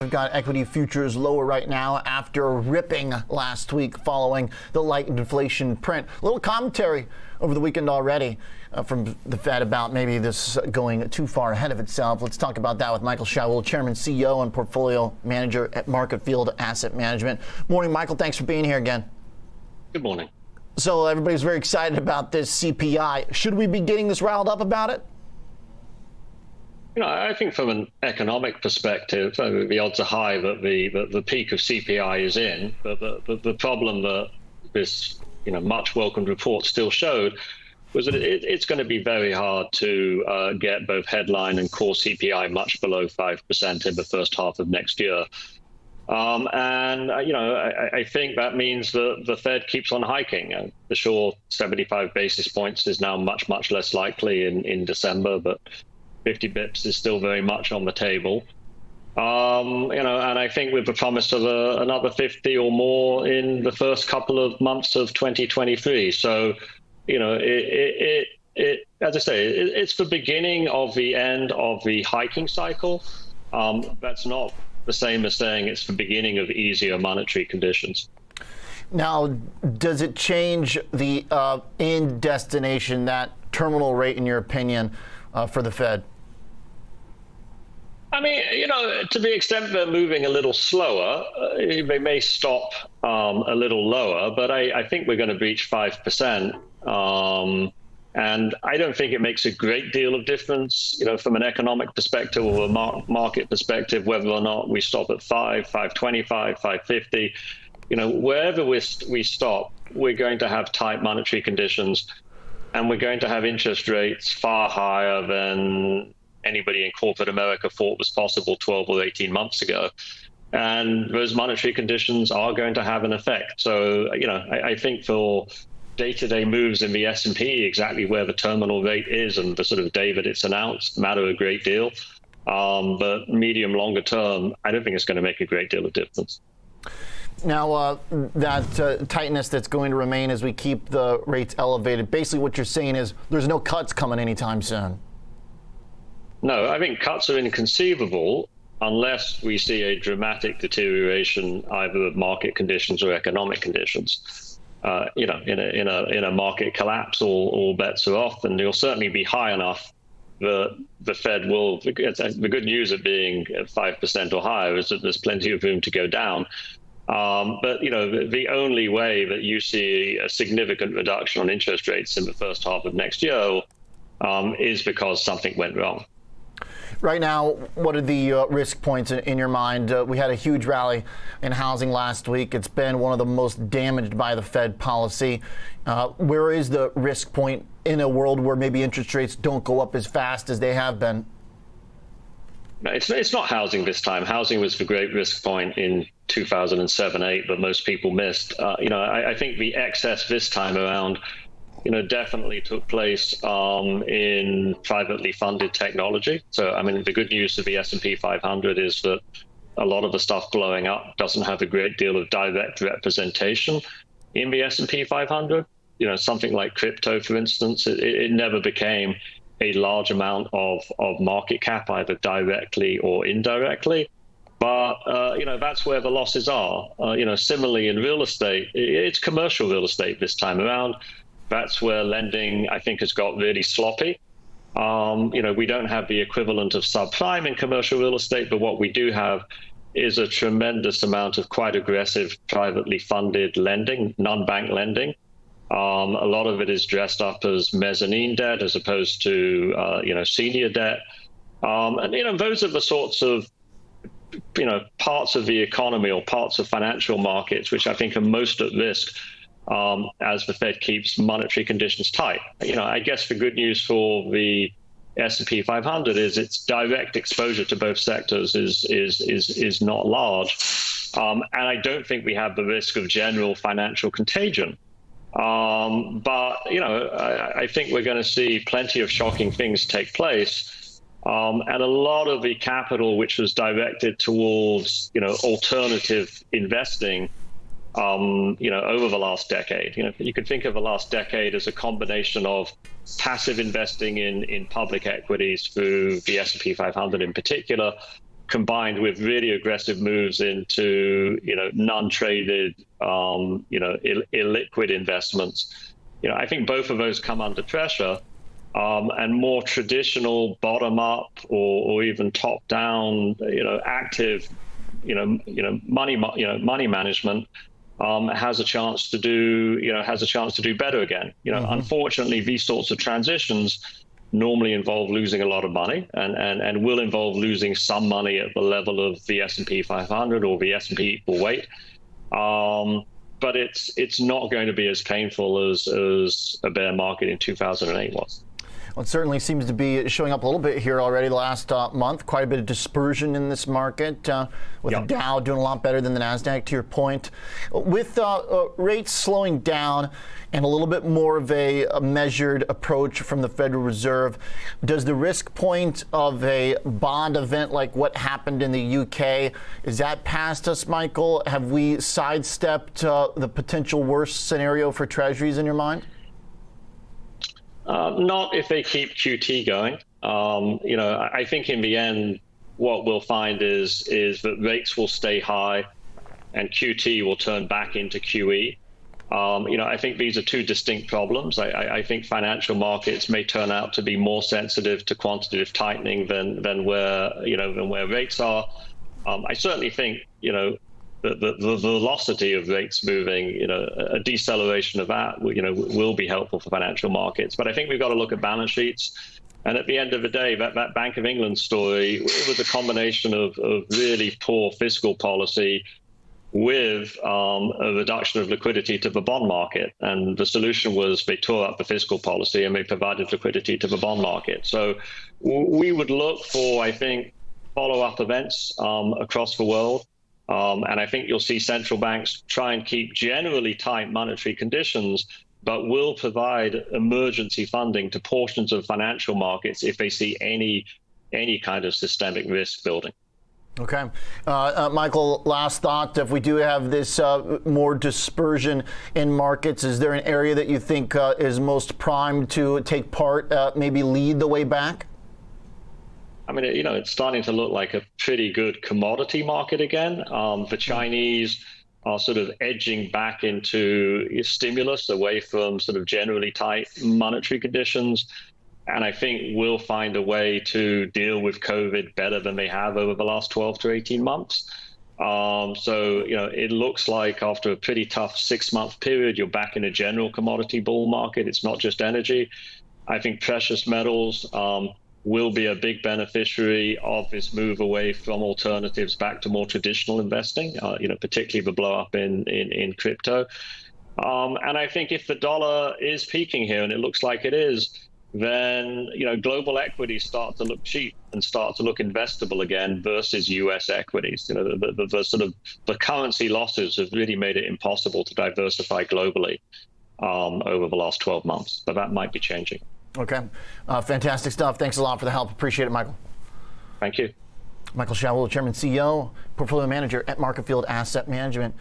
We've got equity futures lower right now after ripping last week following the light inflation print. A little commentary over the weekend already uh, from the Fed about maybe this going too far ahead of itself. Let's talk about that with Michael Shaoul, Chairman, CEO, and Portfolio Manager at Marketfield Asset Management. Morning, Michael. Thanks for being here again. Good morning. So everybody's very excited about this CPI. Should we be getting this riled up about it? You know, I think from an economic perspective, the odds are high that the, the, the peak of CPI is in. But the, the, the, problem that this you know much welcomed report still showed was that it, it's going to be very hard to uh, get both headline and core CPI much below five percent in the first half of next year. Um, and uh, you know, I, I, think that means that the Fed keeps on hiking. Uh, for sure, 75 basis points is now much much less likely in in December, but 50 bips is still very much on the table. Um, you know, and I think with the promise of a, another 50 or more in the first couple of months of 2023. So, you know, it, it, it, it as I say, it, it's the beginning of the end of the hiking cycle. Um, that's not the same as saying it's the beginning of easier monetary conditions. Now, does it change the uh, in destination, that terminal rate, in your opinion, uh, for the Fed? I mean, you know, to the extent they're moving a little slower, uh, they may stop um, a little lower, but I, I think we're going to reach 5%. Um, and I don't think it makes a great deal of difference, you know, from an economic perspective or a mar- market perspective, whether or not we stop at 5, 525, 550. You know, wherever we, we stop, we're going to have tight monetary conditions and we're going to have interest rates far higher than anybody in corporate America thought was possible 12 or 18 months ago. And those monetary conditions are going to have an effect. So, you know, I, I think for day-to-day moves in the S&P, exactly where the terminal rate is and the sort of day that it's announced matter a great deal. Um, but medium, longer term, I don't think it's going to make a great deal of difference. Now, uh, that uh, tightness that's going to remain as we keep the rates elevated, basically what you're saying is there's no cuts coming anytime soon. No, I think cuts are inconceivable unless we see a dramatic deterioration either of market conditions or economic conditions. Uh, you know, in a in a in a market collapse, all, all bets are off, and you'll certainly be high enough that the Fed will. The good news of being five percent or higher is that there's plenty of room to go down. Um, but you know, the, the, only way that you see a significant reduction on interest rates in the first half of next year um, is because something went wrong. Right now, what are the uh, risk points in, in your mind? Uh, we had a huge rally in housing last week. It's been one of the most damaged by the Fed policy. Uh, where is the risk point in a world where maybe interest rates don't go up as fast as they have been? It's, it's not housing this time. Housing was the great risk point in 2007 8 but most people missed. Uh, you know, I, I think the excess this time around you know, definitely took place um, in privately funded technology. So, I mean, the good news of the S&P 500 is that a lot of the stuff blowing up doesn't have a great deal of direct representation in the S&P 500. You know, something like crypto, for instance, it, it never became a large amount of, of market cap, either directly or indirectly. But uh, you know that's where the losses are. Uh, you know, similarly in real estate, it's commercial real estate this time around that's where lending, I think, has got really sloppy. Um, you know, we don't have the equivalent of subprime in commercial real estate, but what we do have is a tremendous amount of quite aggressive privately funded lending, non-bank lending. Um, a lot of it is dressed up as mezzanine debt as opposed to, uh, you know, senior debt. Um, and, you know, those are the sorts of, you know, parts of the economy or parts of financial markets which I think are most at risk um, as the Fed keeps monetary conditions tight. You know, I guess the good news for the S&P 500 is its direct exposure to both sectors is is is is not large, um, and I don't think we have the risk of general financial contagion. Um, but you know, I, I think we're going to see plenty of shocking things take place, um, and a lot of the capital which was directed towards you know alternative investing um, you know, over the last decade. You know, you could think of the last decade as a combination of passive investing in in public equities through the S&P 500 in particular, combined with really aggressive moves into you know non-traded, um, you know Ill- illiquid investments. You know, I think both of those come under pressure. Um, and more traditional bottom-up or, or even top-down, you know, active, you know, you know, money, you know, money management um, has a chance to do, you know, has a chance to do better again. You know, mm-hmm. unfortunately, these sorts of transitions normally involve losing a lot of money and, and, and will involve losing some money at the level of the S&P 500 or the S&P equal weight. Um, but it's it's not going to be as painful as, as a bear market in 2008 was. Well, it certainly seems to be showing up a little bit here already the last uh, month. Quite a bit of dispersion in this market, uh, with yep. the Dow doing a lot better than the Nasdaq. To your point, with uh, uh, rates slowing down and a little bit more of a, a, measured approach from the Federal Reserve, does the risk point of a bond event like what happened in the UK is that past us, Michael? Have we sidestepped uh, the potential worst scenario for Treasuries in your mind? Uh, not if they keep QT going. Um, you know, I, I think in the end, what we'll find is is that rates will stay high, and QT will turn back into QE. Um, you know, I think these are two distinct problems. I, I, I, think financial markets may turn out to be more sensitive to quantitative tightening than than where you know than where rates are. Um, I certainly think you know the, the, the, velocity of rates moving, you know, a deceleration of that, you know, will be helpful for financial markets. But I think we've got to look at balance sheets. And at the end of the day, that, that Bank of England story was a combination of, of really poor fiscal policy with um, a reduction of liquidity to the bond market. And the solution was they tore up the fiscal policy and they provided liquidity to the bond market. So we would look for, I think, follow up events um, across the world. Um, and I think you'll see central banks try and keep generally tight monetary conditions, but will provide emergency funding to portions of financial markets if they see any any kind of systemic risk building. Okay. Uh, uh, Michael, last thought. If we do have this uh, more dispersion in markets, is there an area that you think uh, is most primed to take part, uh, maybe lead the way back? I mean, you know, it's starting to look like a pretty good commodity market again. Um, the Chinese are sort of edging back into stimulus away from sort of generally tight monetary conditions. And I think we'll find a way to deal with COVID better than they have over the last 12 to 18 months. Um, so, you know, it looks like after a pretty tough six month period, you're back in a general commodity bull market. It's not just energy. I think precious metals, um, will be a big beneficiary of this move away from alternatives back to more traditional investing, uh, you know, particularly the blow up in, in, in crypto. Um, and I think if the dollar is peaking here, and it looks like it is, then you know global equities start to look cheap and start to look investable again versus U.S. equities. You know, the, the, the sort of the currency losses have really made it impossible to diversify globally um, over the last 12 months, but that might be changing. Okay. Uh, fantastic stuff. Thanks a lot for the help. Appreciate it, Michael. Thank you. Michael Shaoul, Chairman CEO, Portfolio Manager at Marketfield Asset Management.